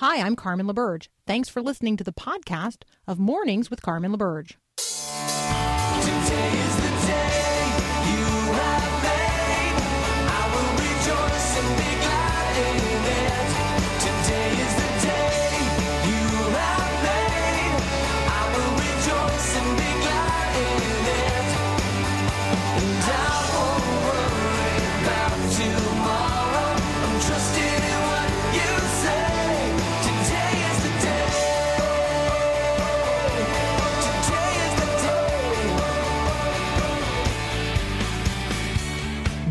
Hi, I'm Carmen LaBerge. Thanks for listening to the podcast of Mornings with Carmen LaBerge.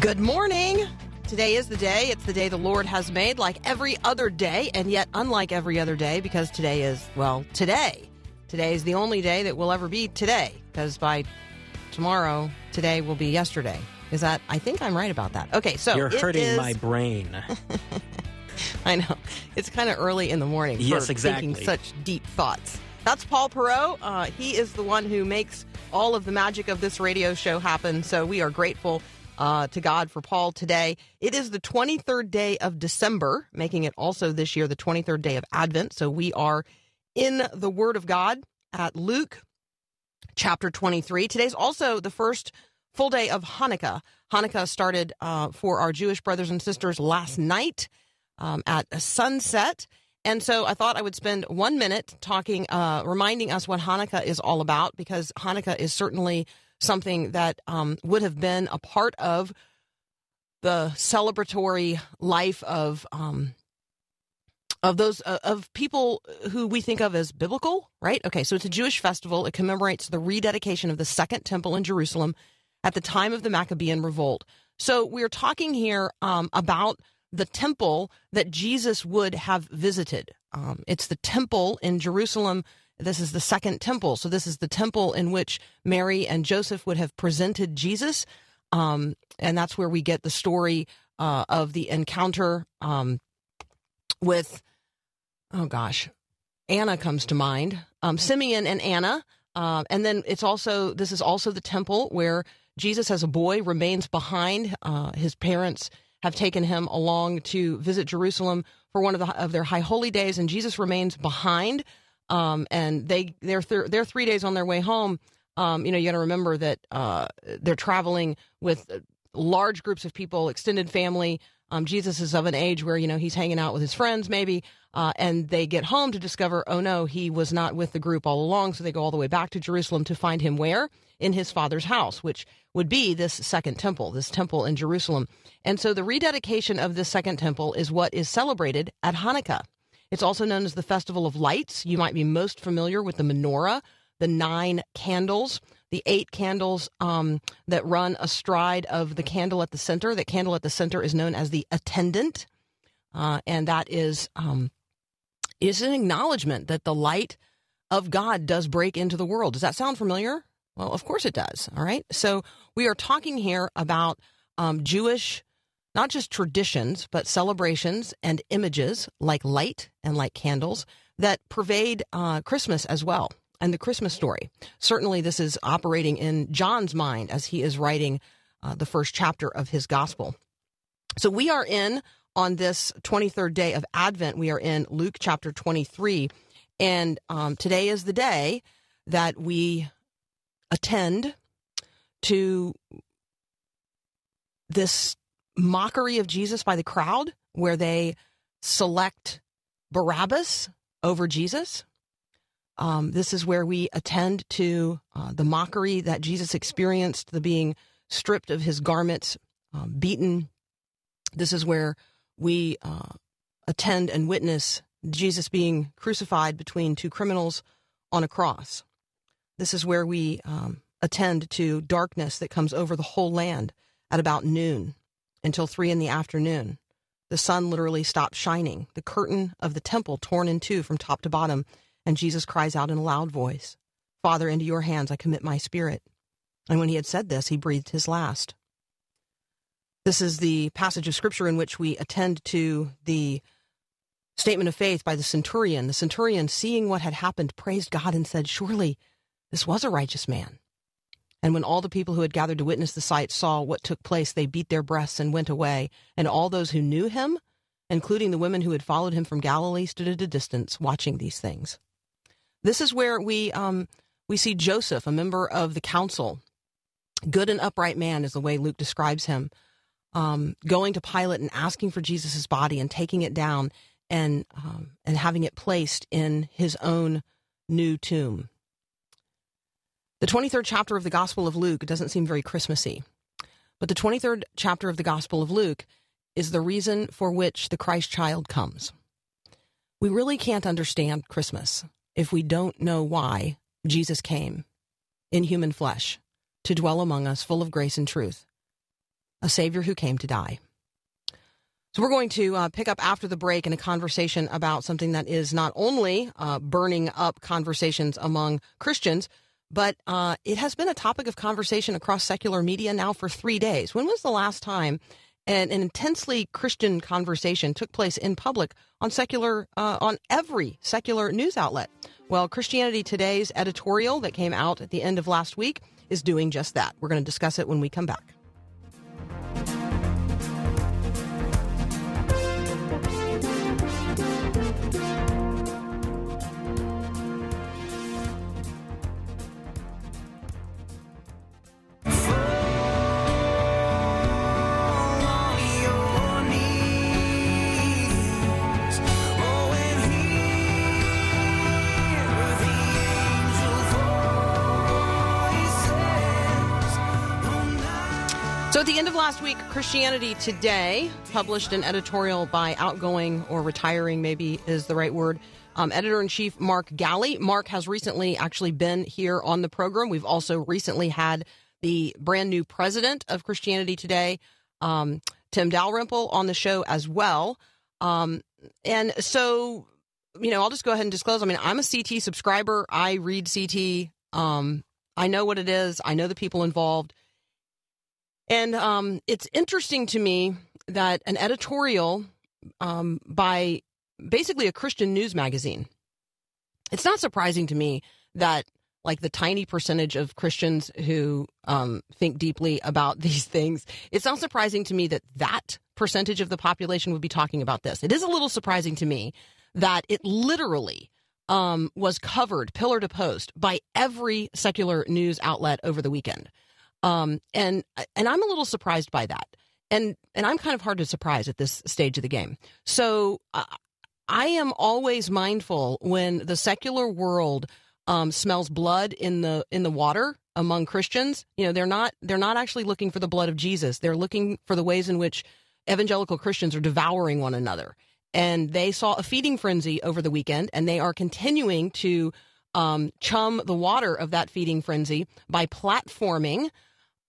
Good morning. Today is the day. It's the day the Lord has made, like every other day, and yet unlike every other day, because today is, well, today. Today is the only day that will ever be today, because by tomorrow, today will be yesterday. Is that, I think I'm right about that. Okay, so You're hurting is- my brain. I know. It's kind of early in the morning for Yes, thinking exactly. such deep thoughts. That's Paul Perot. Uh, he is the one who makes all of the magic of this radio show happen. So we are grateful uh, to God for Paul today. It is the 23rd day of December, making it also this year the 23rd day of Advent. So we are in the Word of God at Luke chapter 23. Today's also the first full day of Hanukkah. Hanukkah started uh, for our Jewish brothers and sisters last night um, at sunset. And so I thought I would spend one minute talking, uh, reminding us what Hanukkah is all about, because Hanukkah is certainly something that um, would have been a part of the celebratory life of um, of those uh, of people who we think of as biblical, right? Okay, so it's a Jewish festival. It commemorates the rededication of the Second Temple in Jerusalem at the time of the Maccabean revolt. So we're talking here um, about the temple that Jesus would have visited. Um, it's the temple in Jerusalem. This is the second temple. So this is the temple in which Mary and Joseph would have presented Jesus. Um, and that's where we get the story uh, of the encounter um, with, oh gosh, Anna comes to mind. Um, Simeon and Anna. Uh, and then it's also, this is also the temple where Jesus, as a boy, remains behind. Uh, his parents have taken him along to visit Jerusalem for one of, the, of their high holy days, and Jesus remains behind. Um, and they they're th- they're three days on their way home. Um, you know, you got to remember that uh, they're traveling with large groups of people, extended family. Um, Jesus is of an age where you know he's hanging out with his friends, maybe, uh, and they get home to discover, oh no, he was not with the group all along. So they go all the way back to Jerusalem to find him where in his father's house, which would be this second temple, this temple in Jerusalem. And so the rededication of this second temple is what is celebrated at Hanukkah. It's also known as the Festival of Lights. You might be most familiar with the menorah, the nine candles, the eight candles um, that run astride of the candle at the center. That candle at the center is known as the attendant, uh, and that is um, is an acknowledgement that the light of God does break into the world. Does that sound familiar? Well, of course it does. All right. So we are talking here about um, Jewish, not just traditions, but celebrations and images like light and like candles that pervade uh, Christmas as well and the Christmas story. Certainly, this is operating in John's mind as he is writing uh, the first chapter of his gospel. So we are in on this 23rd day of Advent. We are in Luke chapter 23. And um, today is the day that we attend to this mockery of Jesus by the crowd, where they select Barabbas over Jesus. Um, this is where we attend to uh, the mockery that Jesus experienced, the being stripped of his garments, um, beaten. This is where we uh, attend and witness Jesus being crucified between two criminals on a cross. This is where we um, attend to darkness that comes over the whole land at about noon until three in the afternoon. The sun literally stops shining, the curtain of the temple torn in two from top to bottom, and Jesus cries out in a loud voice, Father, into your hands I commit my spirit. And when he had said this, he breathed his last. This is the passage of scripture in which we attend to the statement of faith by the centurion. The centurion, seeing what had happened, praised God and said, Surely this was a righteous man. And when all the people who had gathered to witness the sight saw what took place, they beat their breasts and went away. And all those who knew him including the women who had followed him from Galilee, stood at a distance watching these things. This is where we um, we see Joseph, a member of the council, good and upright man, is the way Luke describes him, um, going to Pilate and asking for Jesus' body and taking it down and um, and having it placed in his own new tomb. The 23rd chapter of the Gospel of Luke doesn't seem very Christmassy, but the 23rd chapter of the Gospel of Luke is the reason for which the Christ child comes. We really can't understand Christmas if we don't know why Jesus came in human flesh to dwell among us, full of grace and truth, a Savior who came to die. So, we're going to uh, pick up after the break in a conversation about something that is not only uh, burning up conversations among Christians, but uh, it has been a topic of conversation across secular media now for three days. When was the last time an, an intensely Christian conversation took place in public on secular, uh, on every secular news outlet? Well, Christianity Today's editorial that came out at the end of last week is doing just that. We're going to discuss it when we come back. So, at the end of last week, Christianity Today published an editorial by outgoing or retiring, maybe is the right word, um, editor in chief Mark Galli. Mark has recently actually been here on the program. We've also recently had the brand new president of Christianity Today, um, Tim Dalrymple, on the show as well. Um, and so, you know, I'll just go ahead and disclose. I mean, I'm a CT subscriber. I read CT. Um, I know what it is. I know the people involved. And um, it's interesting to me that an editorial um, by basically a Christian news magazine. It's not surprising to me that like the tiny percentage of Christians who um, think deeply about these things. It's not surprising to me that that percentage of the population would be talking about this. It is a little surprising to me that it literally um, was covered pillar to post by every secular news outlet over the weekend. Um, and and I'm a little surprised by that. And and I'm kind of hard to surprise at this stage of the game. So uh, I am always mindful when the secular world um, smells blood in the in the water among Christians. You know, they're not they're not actually looking for the blood of Jesus. They're looking for the ways in which evangelical Christians are devouring one another. And they saw a feeding frenzy over the weekend, and they are continuing to um, chum the water of that feeding frenzy by platforming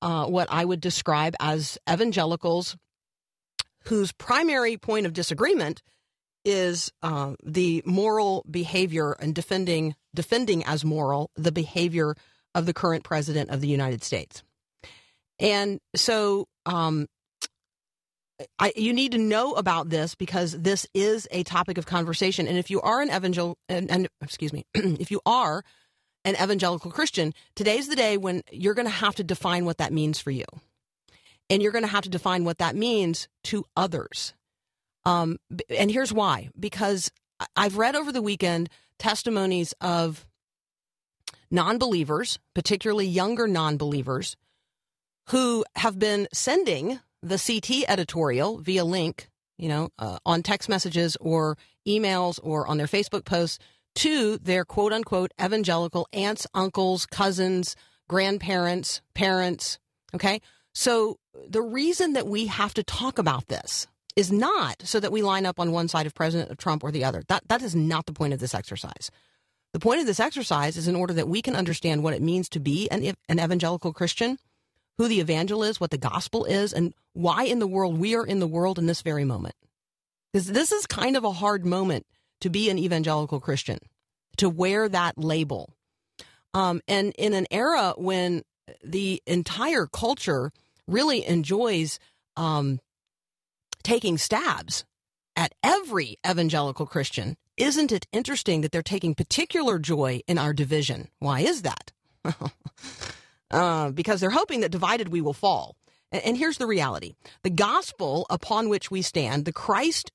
uh, what I would describe as evangelicals whose primary point of disagreement is uh, the moral behavior and defending defending as moral the behavior of the current president of the United States. And so um, I, you need to know about this because this is a topic of conversation. And if you are an evangel and, and excuse me, if you are an evangelical Christian, today's the day when you're going to have to define what that means for you, and you're going to have to define what that means to others. Um, and here's why: because I've read over the weekend testimonies of non-believers, particularly younger non-believers, who have been sending the CT editorial via link, you know, uh, on text messages or emails or on their Facebook posts to their quote unquote evangelical aunts, uncles, cousins, grandparents, parents. Okay. So the reason that we have to talk about this is not so that we line up on one side of President Trump or the other. That, that is not the point of this exercise. The point of this exercise is in order that we can understand what it means to be an, an evangelical Christian, who the evangel is, what the gospel is, and why in the world we are in the world in this very moment. Because this is kind of a hard moment to be an evangelical Christian, to wear that label. Um, and in an era when the entire culture really enjoys um, taking stabs at every evangelical Christian, isn't it interesting that they're taking particular joy in our division? Why is that? uh, because they're hoping that divided we will fall. And, and here's the reality the gospel upon which we stand, the Christ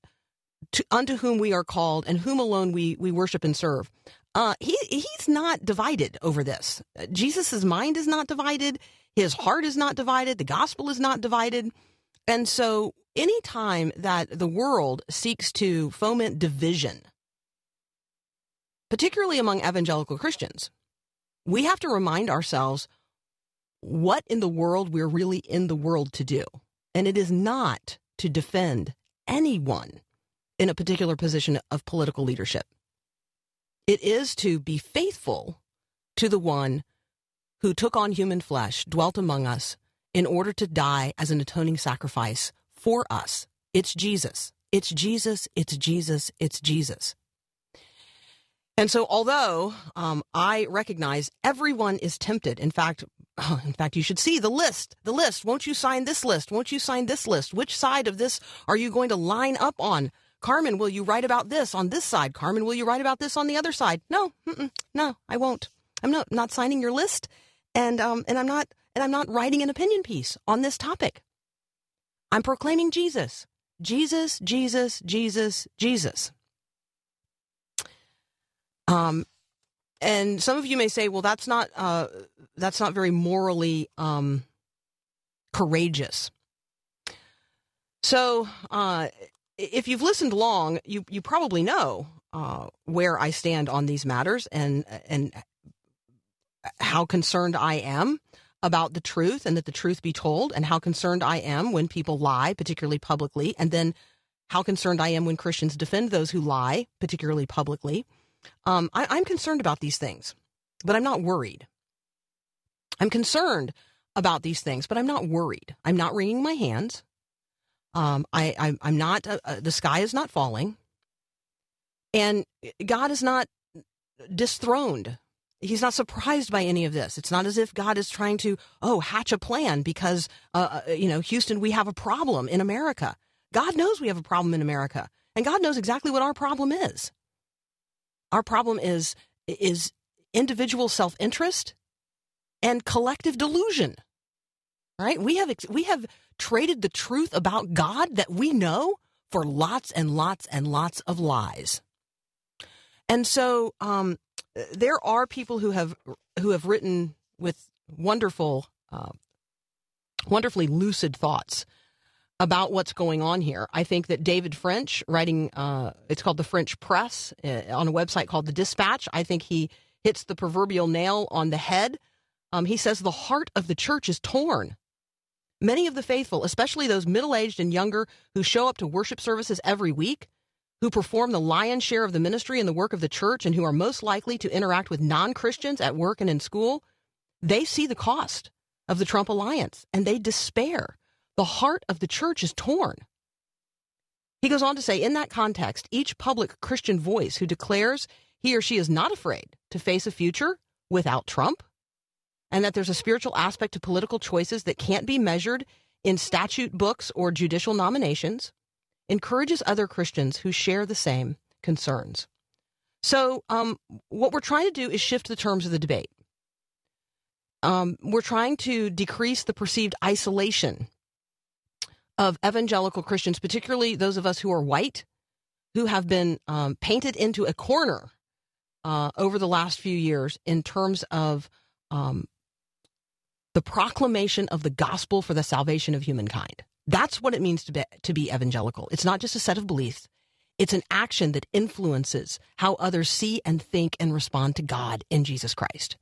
to, unto whom we are called and whom alone we, we worship and serve. Uh, he, he's not divided over this. Jesus' mind is not divided. His heart is not divided. The gospel is not divided. And so any time that the world seeks to foment division, particularly among evangelical Christians, we have to remind ourselves what in the world we're really in the world to do. And it is not to defend anyone in a particular position of political leadership. It is to be faithful to the one who took on human flesh, dwelt among us, in order to die as an atoning sacrifice for us. It's Jesus. It's Jesus. It's Jesus. It's Jesus. And so, although um, I recognize everyone is tempted, in fact, in fact, you should see the list. The list. Won't you sign this list? Won't you sign this list? Which side of this are you going to line up on? Carmen, will you write about this on this side? Carmen, will you write about this on the other side? No, no, I won't. I'm not not signing your list, and um, and I'm not and I'm not writing an opinion piece on this topic. I'm proclaiming Jesus, Jesus, Jesus, Jesus, Jesus. Um, and some of you may say, well, that's not uh, that's not very morally um, courageous. So, uh, if you've listened long, you you probably know uh, where I stand on these matters and and how concerned I am about the truth and that the truth be told, and how concerned I am when people lie, particularly publicly, and then how concerned I am when Christians defend those who lie, particularly publicly. Um, I, I'm concerned about these things, but I'm not worried. I'm concerned about these things, but I'm not worried. I'm not wringing my hands. Um, I, I, I'm not. Uh, uh, the sky is not falling, and God is not disthroned. He's not surprised by any of this. It's not as if God is trying to oh hatch a plan because uh, uh, you know Houston we have a problem in America. God knows we have a problem in America, and God knows exactly what our problem is. Our problem is is individual self interest and collective delusion. Right? We have we have traded the truth about God that we know for lots and lots and lots of lies. And so um, there are people who have who have written with wonderful, uh, wonderfully lucid thoughts about what's going on here. I think that David French, writing, uh, it's called the French Press uh, on a website called the Dispatch. I think he hits the proverbial nail on the head. Um, he says the heart of the church is torn. Many of the faithful, especially those middle aged and younger who show up to worship services every week, who perform the lion's share of the ministry and the work of the church, and who are most likely to interact with non Christians at work and in school, they see the cost of the Trump alliance and they despair. The heart of the church is torn. He goes on to say, in that context, each public Christian voice who declares he or she is not afraid to face a future without Trump, and that there's a spiritual aspect to political choices that can't be measured in statute books or judicial nominations, encourages other Christians who share the same concerns. So, um, what we're trying to do is shift the terms of the debate. Um, we're trying to decrease the perceived isolation of evangelical Christians, particularly those of us who are white, who have been um, painted into a corner uh, over the last few years in terms of um, the proclamation of the gospel for the salvation of humankind. That's what it means to be, to be evangelical. It's not just a set of beliefs. It's an action that influences how others see and think and respond to God in Jesus Christ.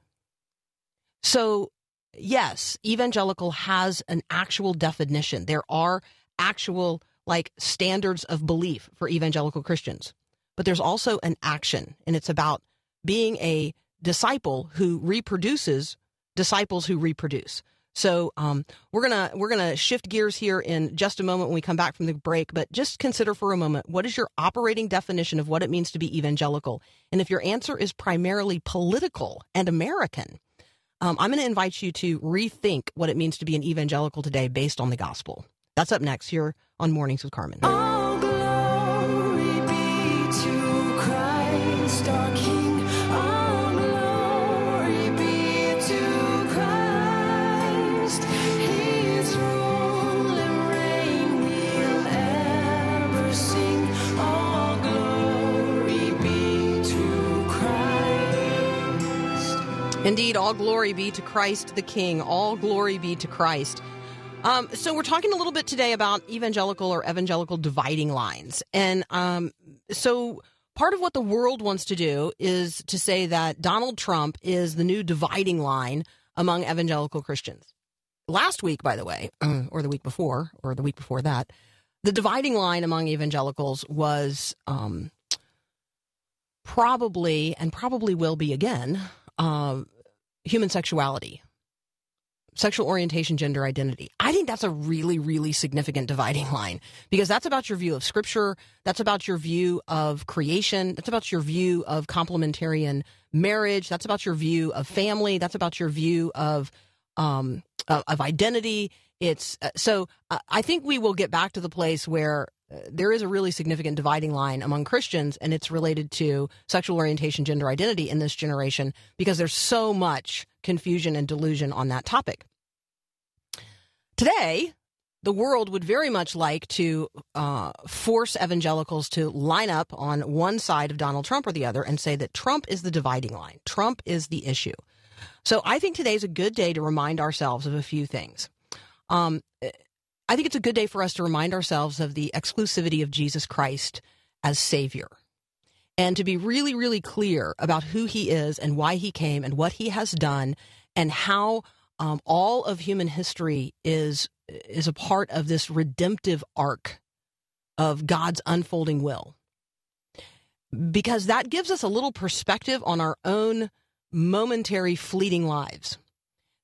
So yes, evangelical has an actual definition. There are actual like standards of belief for evangelical Christians. But there's also an action, and it's about being a disciple who reproduces disciples who reproduce. So um, we're gonna we're gonna shift gears here in just a moment when we come back from the break. But just consider for a moment what is your operating definition of what it means to be evangelical, and if your answer is primarily political and American, um, I'm going to invite you to rethink what it means to be an evangelical today based on the gospel. That's up next here on Mornings with Carmen. All Indeed, all glory be to Christ the King. All glory be to Christ. Um, so we're talking a little bit today about evangelical or evangelical dividing lines, and um, so part of what the world wants to do is to say that Donald Trump is the new dividing line among evangelical Christians. Last week, by the way, or the week before, or the week before that, the dividing line among evangelicals was um, probably and probably will be again um, human sexuality, sexual orientation, gender identity. I think that's a really, really significant dividing line because that's about your view of scripture. That's about your view of creation. That's about your view of complementarian marriage. That's about your view of family. That's about your view of um, of, identity. It's uh, so uh, I think we will get back to the place where there is a really significant dividing line among Christians, and it's related to sexual orientation, gender identity in this generation because there's so much confusion and delusion on that topic. Today, the world would very much like to uh, force evangelicals to line up on one side of Donald Trump or the other and say that Trump is the dividing line. Trump is the issue. So I think today is a good day to remind ourselves of a few things. Um, I think it's a good day for us to remind ourselves of the exclusivity of Jesus Christ as Savior and to be really, really clear about who He is and why He came and what He has done and how um, all of human history is is a part of this redemptive arc of God's unfolding will. Because that gives us a little perspective on our own momentary, fleeting lives.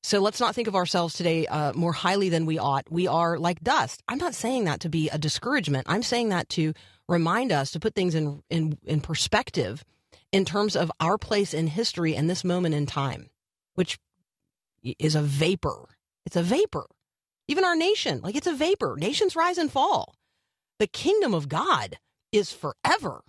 So let's not think of ourselves today uh, more highly than we ought. We are like dust. I'm not saying that to be a discouragement. I'm saying that to remind us to put things in in, in perspective in terms of our place in history and this moment in time, which is a vapor. It's a vapor. Even our nation, like it's a vapor. Nations rise and fall. The kingdom of God is forever.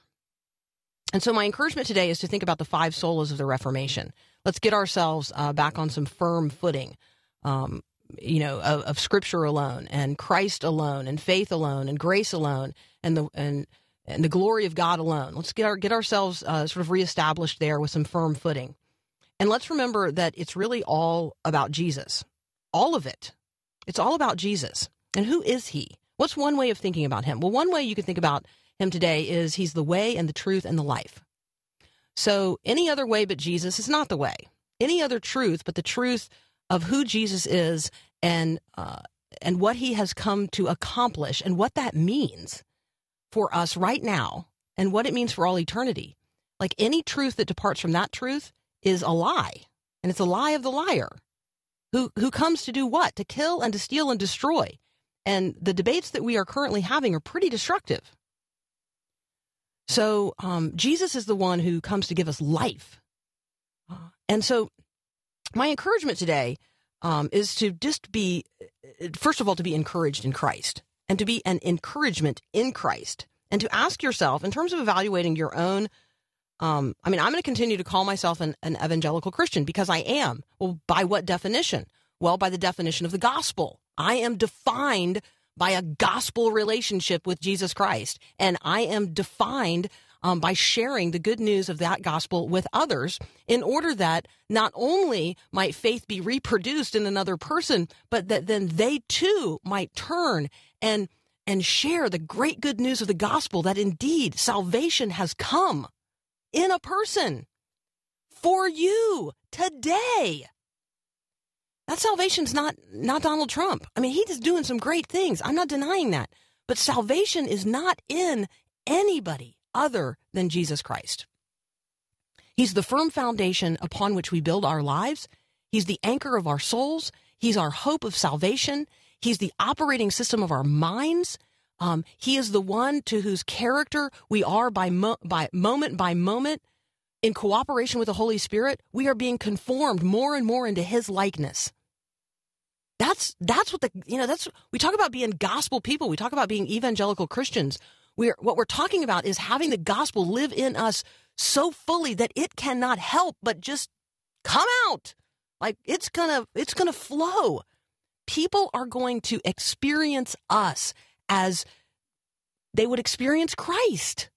And so, my encouragement today is to think about the five solas of the Reformation. Let's get ourselves uh, back on some firm footing, um, you know, of, of, Scripture alone, and Christ alone, and faith alone, and grace alone, and the and and the glory of God alone. Let's get our get ourselves uh, sort of reestablished there with some firm footing, and let's remember that it's really all about Jesus, all of it. It's all about Jesus, and who is He? What's one way of thinking about Him? Well, one way you can think about him today is he's the way and the truth and the life. So any other way but Jesus is not the way. Any other truth but the truth of who Jesus is and uh, and what he has come to accomplish and what that means for us right now and what it means for all eternity. Like any truth that departs from that truth is a lie, and it's a lie of the liar, who who comes to do what? To kill and to steal and destroy. And the debates that we are currently having are pretty destructive. So um, Jesus is the one who comes to give us life. And so my encouragement today um, is to just be, first of all, to be encouraged in Christ and to be an encouragement in Christ and to ask yourself, in terms of evaluating your own. Um, I mean, I'm going to continue to call myself an, an evangelical Christian because I am. Well, by what definition? Well, by the definition of the gospel. I am defined by a gospel relationship with Jesus Christ. And I am defined um, by sharing the good news of that gospel with others in order that not only might faith be reproduced in another person, but that then they too might turn and and share the great good news of the gospel that indeed salvation has come in a person for you today. That salvation's not not Donald Trump. I mean, he's doing some great things. I'm not denying that. But salvation is not in anybody other than Jesus Christ. He's the firm foundation upon which we build our lives. He's the anchor of our souls. He's our hope of salvation. He's the operating system of our minds. Um, he is the one to whose character we are by mo- by moment by moment in cooperation with the Holy Spirit. We are being conformed more and more into His likeness. That's that's what the you know that's we talk about being gospel people. We talk about being evangelical Christians. We're what we're talking about is having the gospel live in us so fully that it cannot help but just come out. Like it's gonna it's gonna flow. People are going to experience us as they would experience Christ.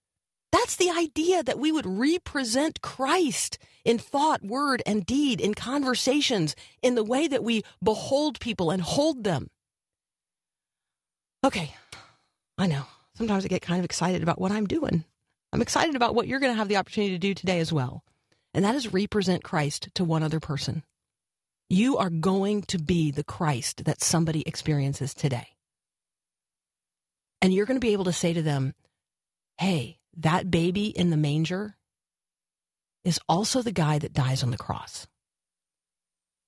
That's the idea that we would represent Christ in thought, word, and deed, in conversations, in the way that we behold people and hold them. Okay, I know. Sometimes I get kind of excited about what I'm doing. I'm excited about what you're going to have the opportunity to do today as well. And that is represent Christ to one other person. You are going to be the Christ that somebody experiences today. And you're going to be able to say to them, hey, that baby in the manger is also the guy that dies on the cross.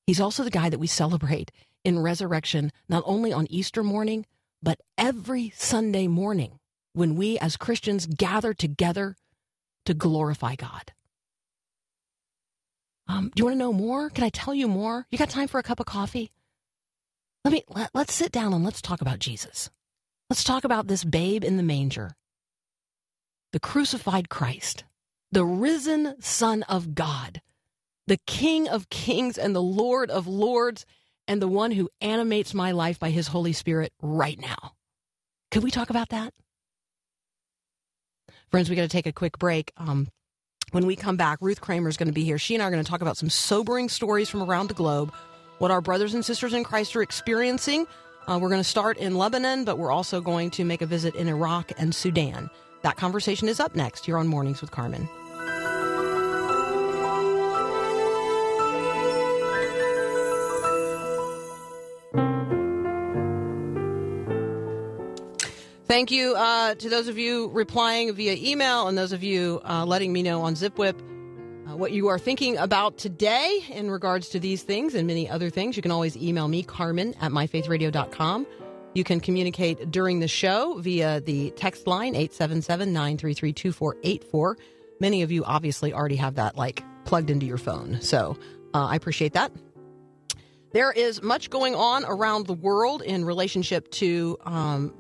He's also the guy that we celebrate in resurrection, not only on Easter morning, but every Sunday morning when we as Christians gather together to glorify God. Um, do you want to know more? Can I tell you more? You got time for a cup of coffee? Let me let, let's sit down and let's talk about Jesus. Let's talk about this babe in the manger, the crucified Christ, the risen Son of God, the King of kings and the Lord of lords, and the one who animates my life by his Holy Spirit right now. Could we talk about that? Friends, we got to take a quick break. Um, when we come back, Ruth Kramer is going to be here. She and I are going to talk about some sobering stories from around the globe, what our brothers and sisters in Christ are experiencing. Uh, we're going to start in Lebanon, but we're also going to make a visit in Iraq and Sudan. That conversation is up next here on Mornings with Carmen. Thank you uh, to those of you replying via email and those of you uh, letting me know on ZipWhip uh, what you are thinking about today in regards to these things and many other things. You can always email me, Carmen at myfaithradio.com. You can communicate during the show via the text line, 877 933 2484. Many of you obviously already have that like plugged into your phone. So uh, I appreciate that. There is much going on around the world in relationship to um,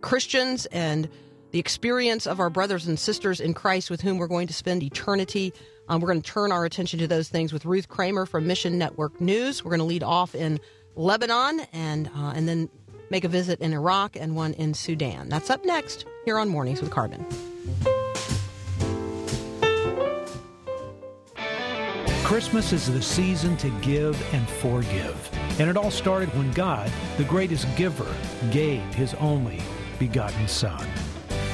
Christians and the experience of our brothers and sisters in Christ with whom we're going to spend eternity. Um, we're going to turn our attention to those things with Ruth Kramer from Mission Network News. We're going to lead off in Lebanon and uh, and then make a visit in Iraq and one in Sudan. That's up next here on Mornings with Carmen. Christmas is the season to give and forgive. And it all started when God, the greatest giver, gave his only begotten Son.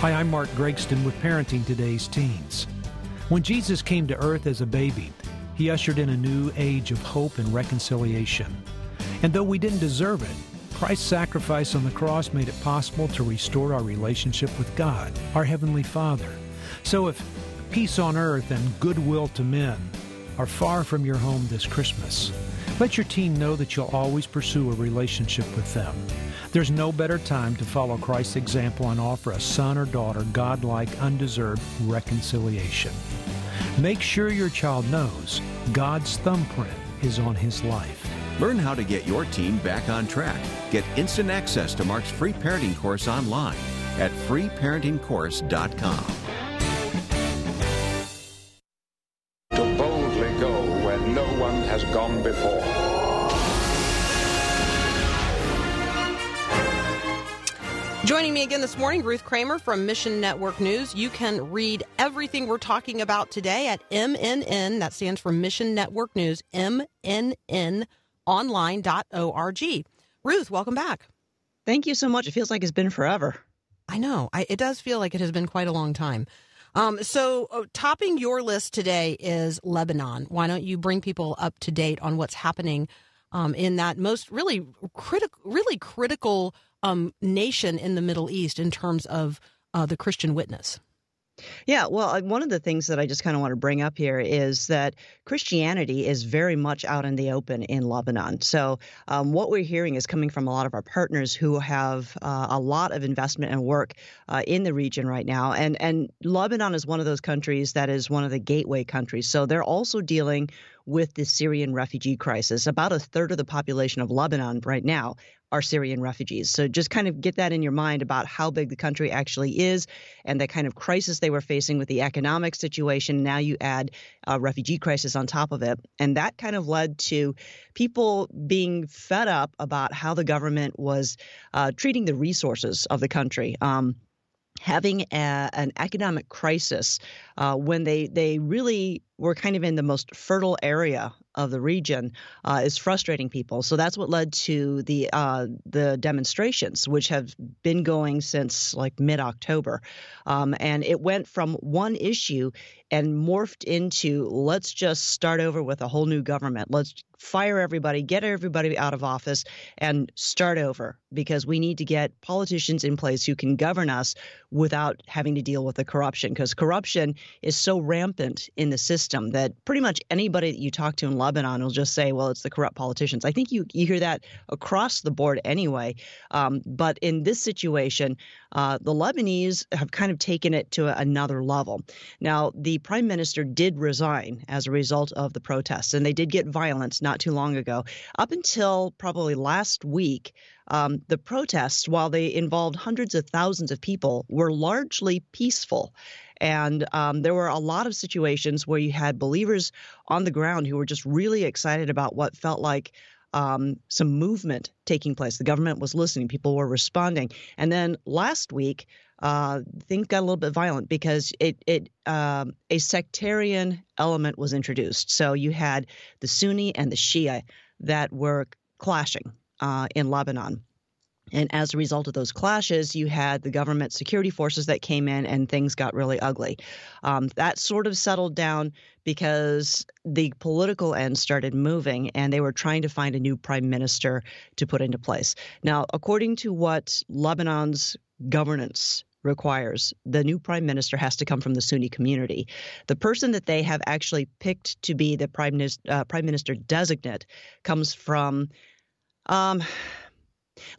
Hi, I'm Mark Gregston with Parenting Today's Teens. When Jesus came to earth as a baby, he ushered in a new age of hope and reconciliation. And though we didn't deserve it, Christ's sacrifice on the cross made it possible to restore our relationship with God, our Heavenly Father. So if peace on earth and goodwill to men are far from your home this Christmas, let your team know that you'll always pursue a relationship with them. There's no better time to follow Christ's example and offer a son or daughter godlike, undeserved reconciliation. Make sure your child knows God's thumbprint is on his life. Learn how to get your team back on track. Get instant access to Mark's free parenting course online at freeparentingcourse.com. to boldly go where no one has gone before. Joining me again this morning, Ruth Kramer from Mission Network News. You can read everything we're talking about today at MNN, that stands for Mission Network News, MNNonline.org. Ruth, welcome back. Thank you so much. It feels like it's been forever. I know. I, it does feel like it has been quite a long time. Um, so, uh, topping your list today is Lebanon. Why don't you bring people up to date on what's happening um, in that most really critical, really critical um, nation in the Middle East in terms of uh, the Christian witness? Yeah, well, one of the things that I just kind of want to bring up here is that Christianity is very much out in the open in Lebanon. So, um, what we're hearing is coming from a lot of our partners who have uh, a lot of investment and work uh, in the region right now. And, and Lebanon is one of those countries that is one of the gateway countries. So, they're also dealing with the Syrian refugee crisis. About a third of the population of Lebanon right now are Syrian refugees. So just kind of get that in your mind about how big the country actually is and the kind of crisis they were facing with the economic situation. Now you add a refugee crisis on top of it. And that kind of led to people being fed up about how the government was uh, treating the resources of the country. Um, having a, an economic crisis uh, when they they really were kind of in the most fertile area of the region uh, is frustrating people. So that's what led to the uh, the demonstrations, which have been going since like mid October, um, and it went from one issue and morphed into let's just start over with a whole new government. Let's fire everybody, get everybody out of office, and start over because we need to get politicians in place who can govern us without having to deal with the corruption. Because corruption is so rampant in the system that pretty much anybody that you talk to in Lebanon will just say, well, it's the corrupt politicians. I think you, you hear that across the board anyway. Um, but in this situation, uh, the Lebanese have kind of taken it to another level. Now, the prime minister did resign as a result of the protests, and they did get violence not too long ago. Up until probably last week, um, the protests, while they involved hundreds of thousands of people, were largely peaceful. And um, there were a lot of situations where you had believers on the ground who were just really excited about what felt like um, some movement taking place. The government was listening, people were responding. And then last week, uh, things got a little bit violent because it, it um, a sectarian element was introduced. So you had the Sunni and the Shia that were clashing uh, in Lebanon. And as a result of those clashes, you had the government security forces that came in and things got really ugly. Um, that sort of settled down because the political end started moving and they were trying to find a new prime minister to put into place. Now, according to what Lebanon's governance requires. The new prime minister has to come from the Sunni community. The person that they have actually picked to be the prime, uh, prime minister designate comes from, um,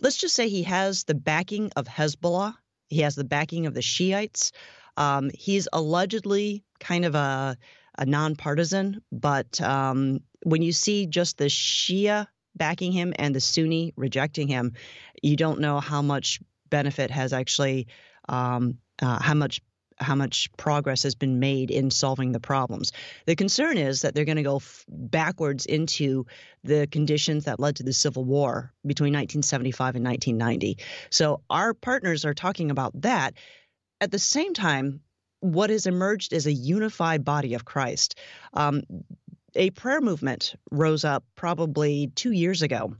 let's just say he has the backing of Hezbollah. He has the backing of the Shiites. Um, he's allegedly kind of a, a nonpartisan, but um, when you see just the Shia backing him and the Sunni rejecting him, you don't know how much benefit has actually um, uh, how much how much progress has been made in solving the problems. The concern is that they're going to go f- backwards into the conditions that led to the Civil War between 1975 and 1990. So our partners are talking about that. At the same time, what has emerged is a unified body of Christ. Um, a prayer movement rose up probably two years ago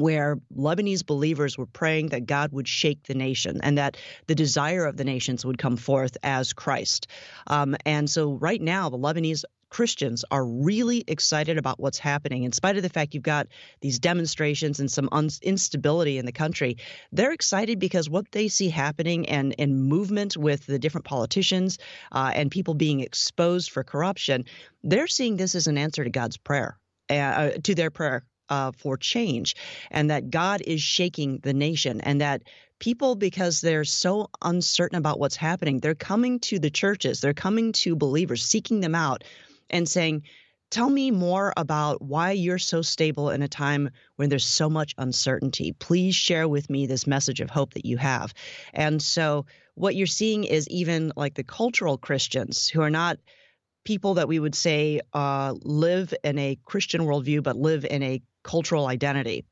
where Lebanese believers were praying that God would shake the nation and that the desire of the nations would come forth as Christ. Um, and so, right now, the Lebanese Christians are really excited about what's happening. In spite of the fact you've got these demonstrations and some un- instability in the country, they're excited because what they see happening and, and movement with the different politicians uh, and people being exposed for corruption, they're seeing this as an answer to God's prayer. Uh, to their prayer uh, for change, and that God is shaking the nation, and that people, because they're so uncertain about what's happening, they're coming to the churches, they're coming to believers, seeking them out, and saying, Tell me more about why you're so stable in a time when there's so much uncertainty. Please share with me this message of hope that you have. And so, what you're seeing is even like the cultural Christians who are not people that we would say uh, live in a Christian worldview, but live in a cultural identity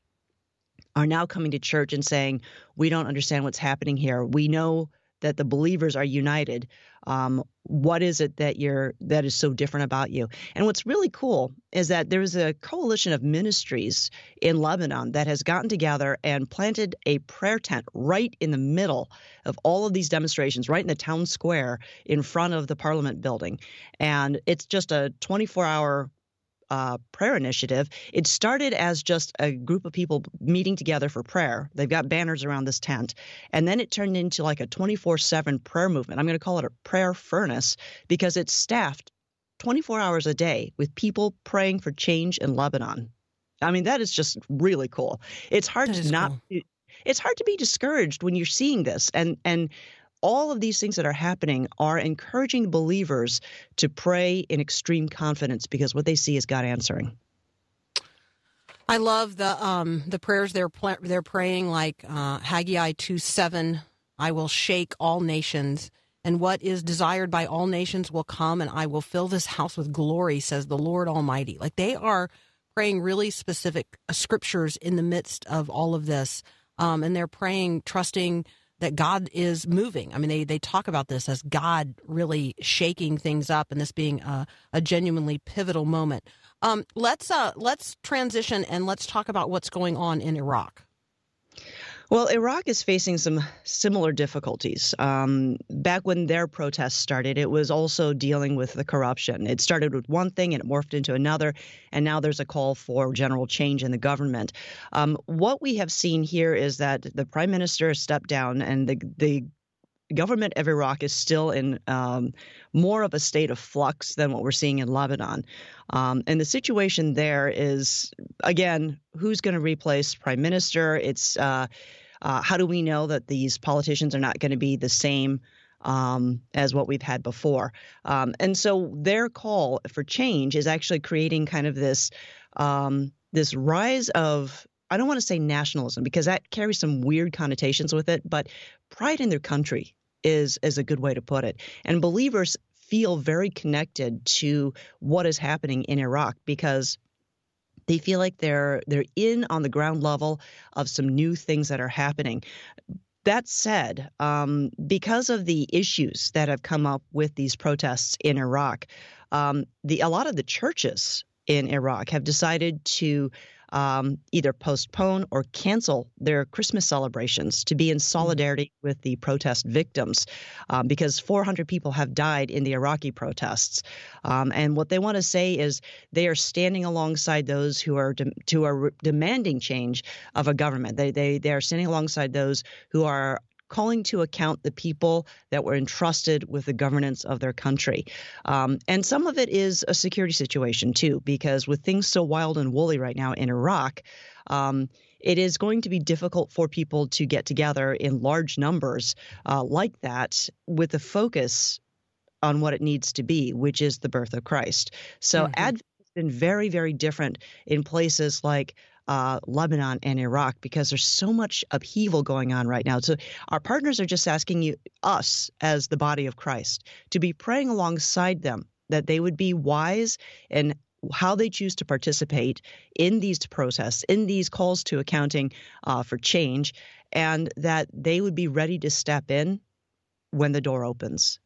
are now coming to church and saying, We don't understand what's happening here. We know that the believers are united. Um, what is it that you're that is so different about you? And what's really cool is that there's a coalition of ministries in Lebanon that has gotten together and planted a prayer tent right in the middle of all of these demonstrations, right in the town square in front of the parliament building. And it's just a 24 hour uh, prayer initiative. It started as just a group of people meeting together for prayer. They've got banners around this tent. And then it turned into like a 24 7 prayer movement. I'm going to call it a prayer furnace because it's staffed 24 hours a day with people praying for change in Lebanon. I mean, that is just really cool. It's hard That to not. cool. It's hard to be discouraged when you're seeing this, and and all of these things that are happening are encouraging believers to pray in extreme confidence because what they see is God answering. I love the um, the prayers they're pl- they're praying like uh, Haggai two seven. I will shake all nations, and what is desired by all nations will come, and I will fill this house with glory, says the Lord Almighty. Like they are praying really specific uh, scriptures in the midst of all of this, um, and they're praying, trusting that God is moving. I mean, they they talk about this as God really shaking things up, and this being a, a genuinely pivotal moment. Um, let's uh, let's transition and let's talk about what's going on in Iraq. Well, Iraq is facing some similar difficulties. Um, back when their protests started, it was also dealing with the corruption. It started with one thing and it morphed into another, and now there's a call for general change in the government. Um, what we have seen here is that the prime minister stepped down, and the the government of Iraq is still in um, more of a state of flux than what we're seeing in Lebanon. Um, and the situation there is, again, who's going to replace prime minister? It's uh, uh, how do we know that these politicians are not going to be the same? Um, as what we've had before. Um, and so their call for change is actually creating kind of this um, this rise of I don't want to say nationalism because that carries some weird connotations with it, but pride in their country is is a good way to put it. And believers feel very connected to what is happening in Iraq because they feel like they're they're in on the ground level of some new things that are happening. That said, um, because of the issues that have come up with these protests in Iraq, um, the a lot of the churches in Iraq have decided to um, either postpone or cancel their Christmas celebrations to be in solidarity with the protest victims um, because 400 people have died in the Iraqi protests. Um, and what they want to say is they are standing alongside those who are de- who are demanding change of a government. They, they, they are standing alongside those who are calling to account the people that were entrusted with the governance of their country. Um, and some of it is a security situation, too, because with things so wild and woolly right now in Iraq, um, it is going to be difficult for people to get together in large numbers uh, like that with a focus on what it needs to be, which is the birth of Christ. So Advent has been very, very different in places like uh, Lebanon and Iraq because there's so much upheaval going on right now. So our partners are just asking you, us as the body of Christ, to be praying alongside them that they would be wise in how they choose to participate in these protests, in these calls to accounting uh, for change, and that they would be ready to step in when the door opens.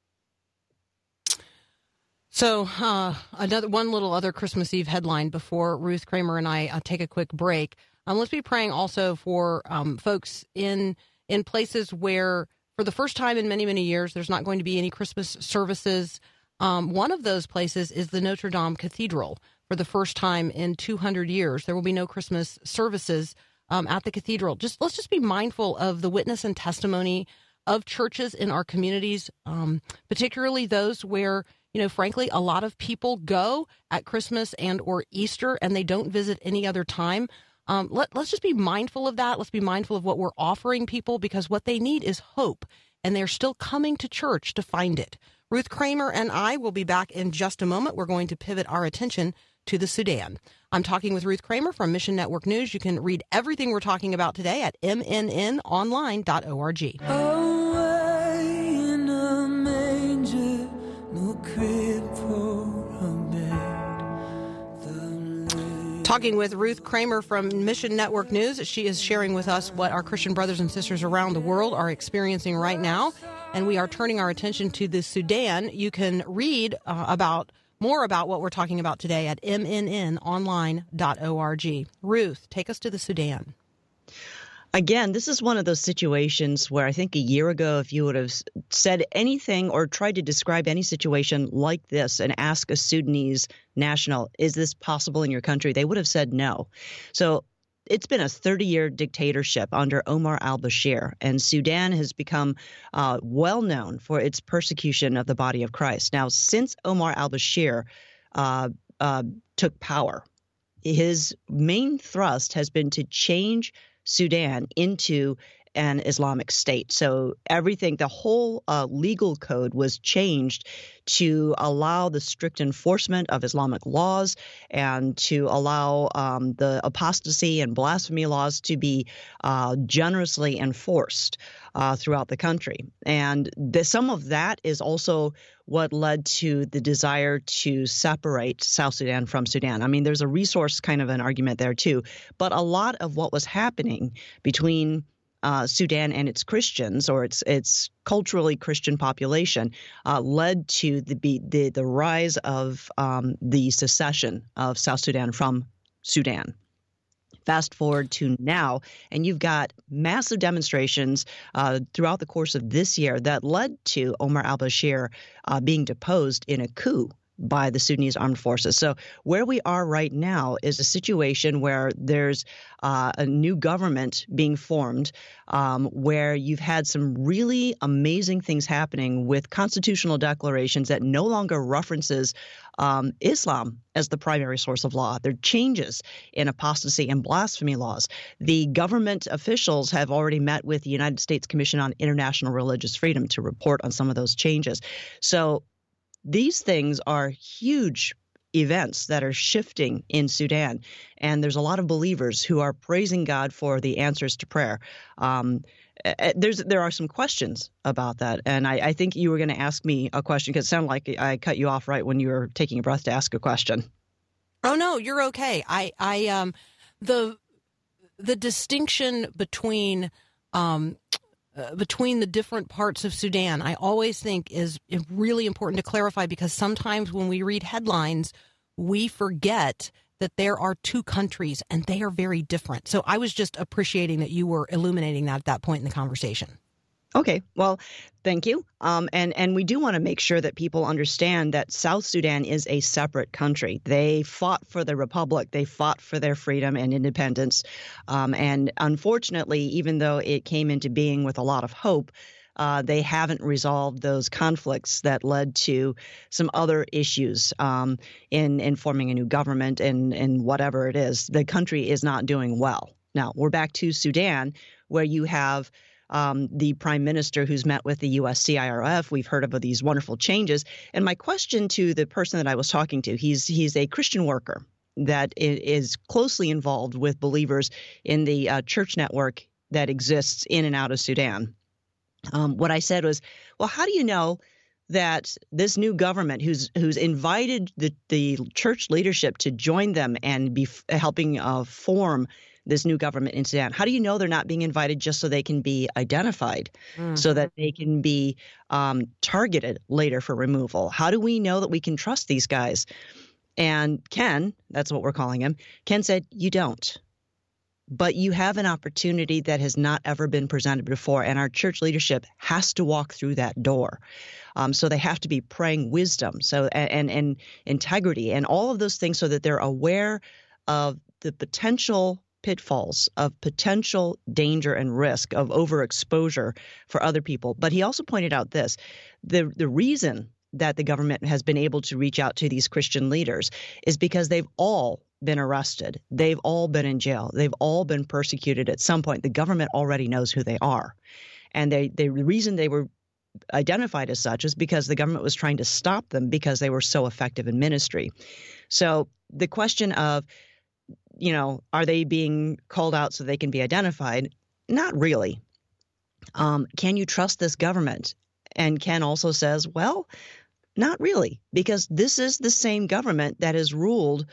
So, uh, another one little other Christmas Eve headline before Ruth Kramer and I uh, take a quick break. Um, let's be praying also for um, folks in in places where, for the first time in many many years, there's not going to be any Christmas services. Um, one of those places is the Notre Dame Cathedral. For the first time in 200 years, there will be no Christmas services um, at the cathedral. Just let's just be mindful of the witness and testimony of churches in our communities, um, particularly those where you know frankly a lot of people go at christmas and or easter and they don't visit any other time. Um, let, let's just be mindful of that. Let's be mindful of what we're offering people because what they need is hope and they're still coming to church to find it. Ruth kramer and i will be back in just a moment. We're going to pivot our attention to the sudan. I'm talking with ruth kramer from mission network news. You can read everything we're talking about today at mnnonline.org Away Talking with Ruth Kramer from Mission Network News. She is sharing with us what our Christian brothers and sisters around the world are experiencing right now. And we are turning our attention to the Sudan. You can read uh, about more about what we're talking about today at mnnonline.org. Ruth, take us to the Sudan. Again, this is one of those situations where I think a year ago, if you would have said anything or tried to describe any situation like this and ask a Sudanese national, is this possible in your country? They would have said no. So it's been a 30 year dictatorship under Omar al Bashir, and Sudan has become uh, well known for its persecution of the body of Christ. Now, since Omar al Bashir uh, uh, took power, his main thrust has been to change Sudan into an Islamic state. So everything, the whole uh, legal code was changed to allow the strict enforcement of Islamic laws and to allow um, the apostasy and blasphemy laws to be uh, generously enforced uh, throughout the country. And the, some of that is also what led to the desire to separate South Sudan from Sudan. I mean, there's a resource kind of an argument there too, but a lot of what was happening between uh, Sudan and its Christians or its its culturally Christian population uh, led to the, the the rise of um, the secession of South Sudan from Sudan. Fast forward to now, and you've got massive demonstrations uh, throughout the course of this year that led to Omar al Bashir uh, being deposed in a coup by the Sudanese armed forces. So, where we are right now is a situation where there's uh, a new government being formed, um, where you've had some really amazing things happening with constitutional declarations that no longer references um, Islam as the primary source of law. There are changes in apostasy and blasphemy laws. The government officials have already met with the United States Commission on International Religious Freedom to report on some of those changes. So these things are huge events that are shifting in Sudan. And there's a lot of believers who are praising God for the answers to prayer. Um, eh, eh, there's there are some questions about that, and I, I think you were going to ask me a question because it sounded like I cut you off right when you were taking a breath to ask a question. Oh no, you're okay. I I um the the distinction between um uh, between the different parts of Sudan, I always think is really important to clarify because sometimes when we read headlines, we forget that there are two countries and they are very different. So I was just appreciating that you were illuminating that at that point in the conversation. Okay, well, thank you. Um, and and we do want to make sure that people understand that South Sudan is a separate country. They fought for the republic. They fought for their freedom and independence. Um, and unfortunately, even though it came into being with a lot of hope. Uh, they haven't resolved those conflicts that led to some other issues um, in in forming a new government and and whatever it is. The country is not doing well. Now we're back to Sudan, where you have um, the prime minister who's met with the U.S. CIRF. We've heard of these wonderful changes. And my question to the person that I was talking to, he's he's a Christian worker that is closely involved with believers in the uh, church network that exists in and out of Sudan. Um, what I said was, well, how do you know that this new government, who's who's invited the the church leadership to join them and be f- helping uh, form this new government in Sudan? How do you know they're not being invited just so they can be identified, mm-hmm. so that they can be um, targeted later for removal? How do we know that we can trust these guys? And Ken, that's what we're calling him, Ken said, You don't. But you have an opportunity that has not ever been presented before, and our church leadership has to walk through that door. Um, so they have to be praying wisdom, so and, and and integrity, and all of those things, so that they're aware of the potential pitfalls of potential danger and risk of overexposure for other people. But he also pointed out this the, the reason that the government has been able to reach out to these Christian leaders is because they've all been arrested. They've all been in jail. They've all been persecuted at some point. The government already knows who they are. And they, they, the reason they were identified as such is because the government was trying to stop them because they were so effective in ministry. So the question of you know, are they being called out so they can be identified? Not really. Um, can you trust this government? And Ken also says, well, not really, because this is the same government that has ruled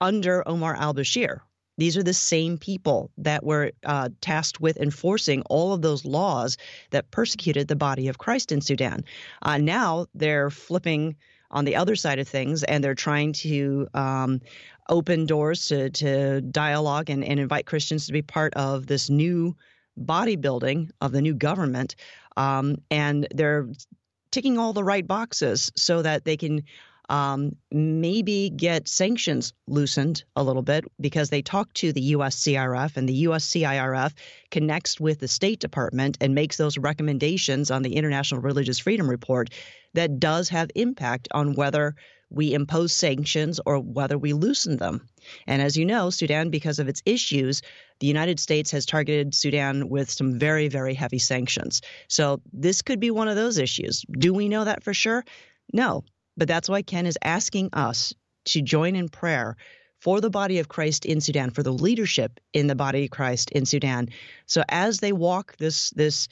under Omar al Bashir. These are the same people that were uh, tasked with enforcing all of those laws that persecuted the body of Christ in Sudan. Uh, now they're flipping on the other side of things, and they're trying to um, open doors to, to dialogue and, and invite Christians to be part of this new bodybuilding of the new government. Um, and they're ticking all the right boxes so that they can um, maybe get sanctions loosened a little bit because they talk to the USCIRF and the USCIRF connects with the State Department and makes those recommendations on the International Religious Freedom Report that does have impact on whether we impose sanctions or whether we loosen them. And as you know, Sudan, because of its issues, the United States has targeted Sudan with some very, very heavy sanctions. So this could be one of those issues. Do we know that for sure? No. But that's why Ken is asking us to join in prayer for the body of Christ in Sudan, for the leadership in the body of Christ in Sudan. So as they walk this this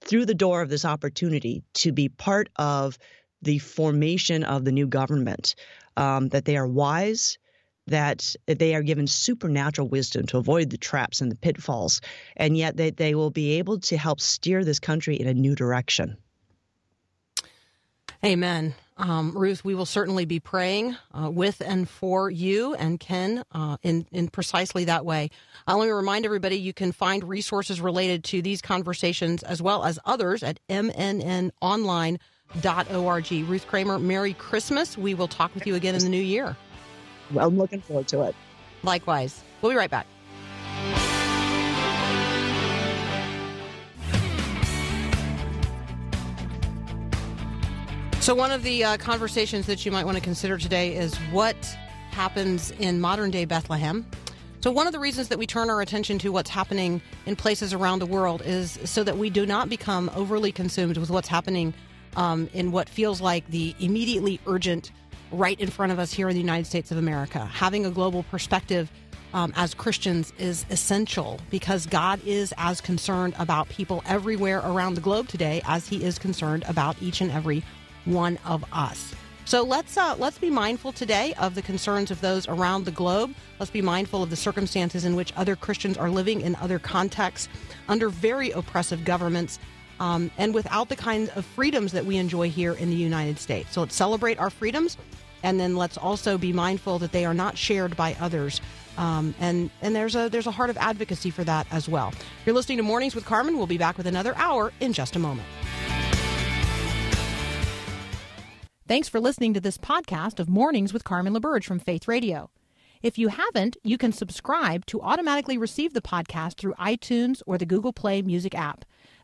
through the door of this opportunity to be part of the formation of the new government, um, that they are wise, that they are given supernatural wisdom to avoid the traps and the pitfalls, and yet they, they will be able to help steer this country in a new direction. Amen. Um, Ruth, we will certainly be praying uh, with and for you and Ken uh, in, in precisely that way. Uh, let me remind everybody you can find resources related to these conversations as well as others at mnnonline.org. Ruth Kramer, Merry Christmas. We will talk with you again in the new year. Well, I'm looking forward to it. Likewise. We'll be right back. So, one of the uh, conversations that you might want to consider today is what happens in modern day Bethlehem. So, one of the reasons that we turn our attention to what's happening in places around the world is so that we do not become overly consumed with what's happening um, in what feels like the immediately urgent right in front of us here in the United States of America. Having a global perspective um, as Christians is essential because God is as concerned about people everywhere around the globe today as He is concerned about each and every one of us. So let's uh, let's be mindful today of the concerns of those around the globe. Let's be mindful of the circumstances in which other Christians are living in other contexts under very oppressive governments. Um, and without the kinds of freedoms that we enjoy here in the United States. So let's celebrate our freedoms, and then let's also be mindful that they are not shared by others. Um, and and there's a there's a heart of advocacy for that as well. You're listening to Mornings with Carmen. We'll be back with another hour in just a moment. Thanks for listening to this podcast of Mornings with Carmen LaBerge from Faith Radio. If you haven't, you can subscribe to automatically receive the podcast through iTunes or the Google Play Music app.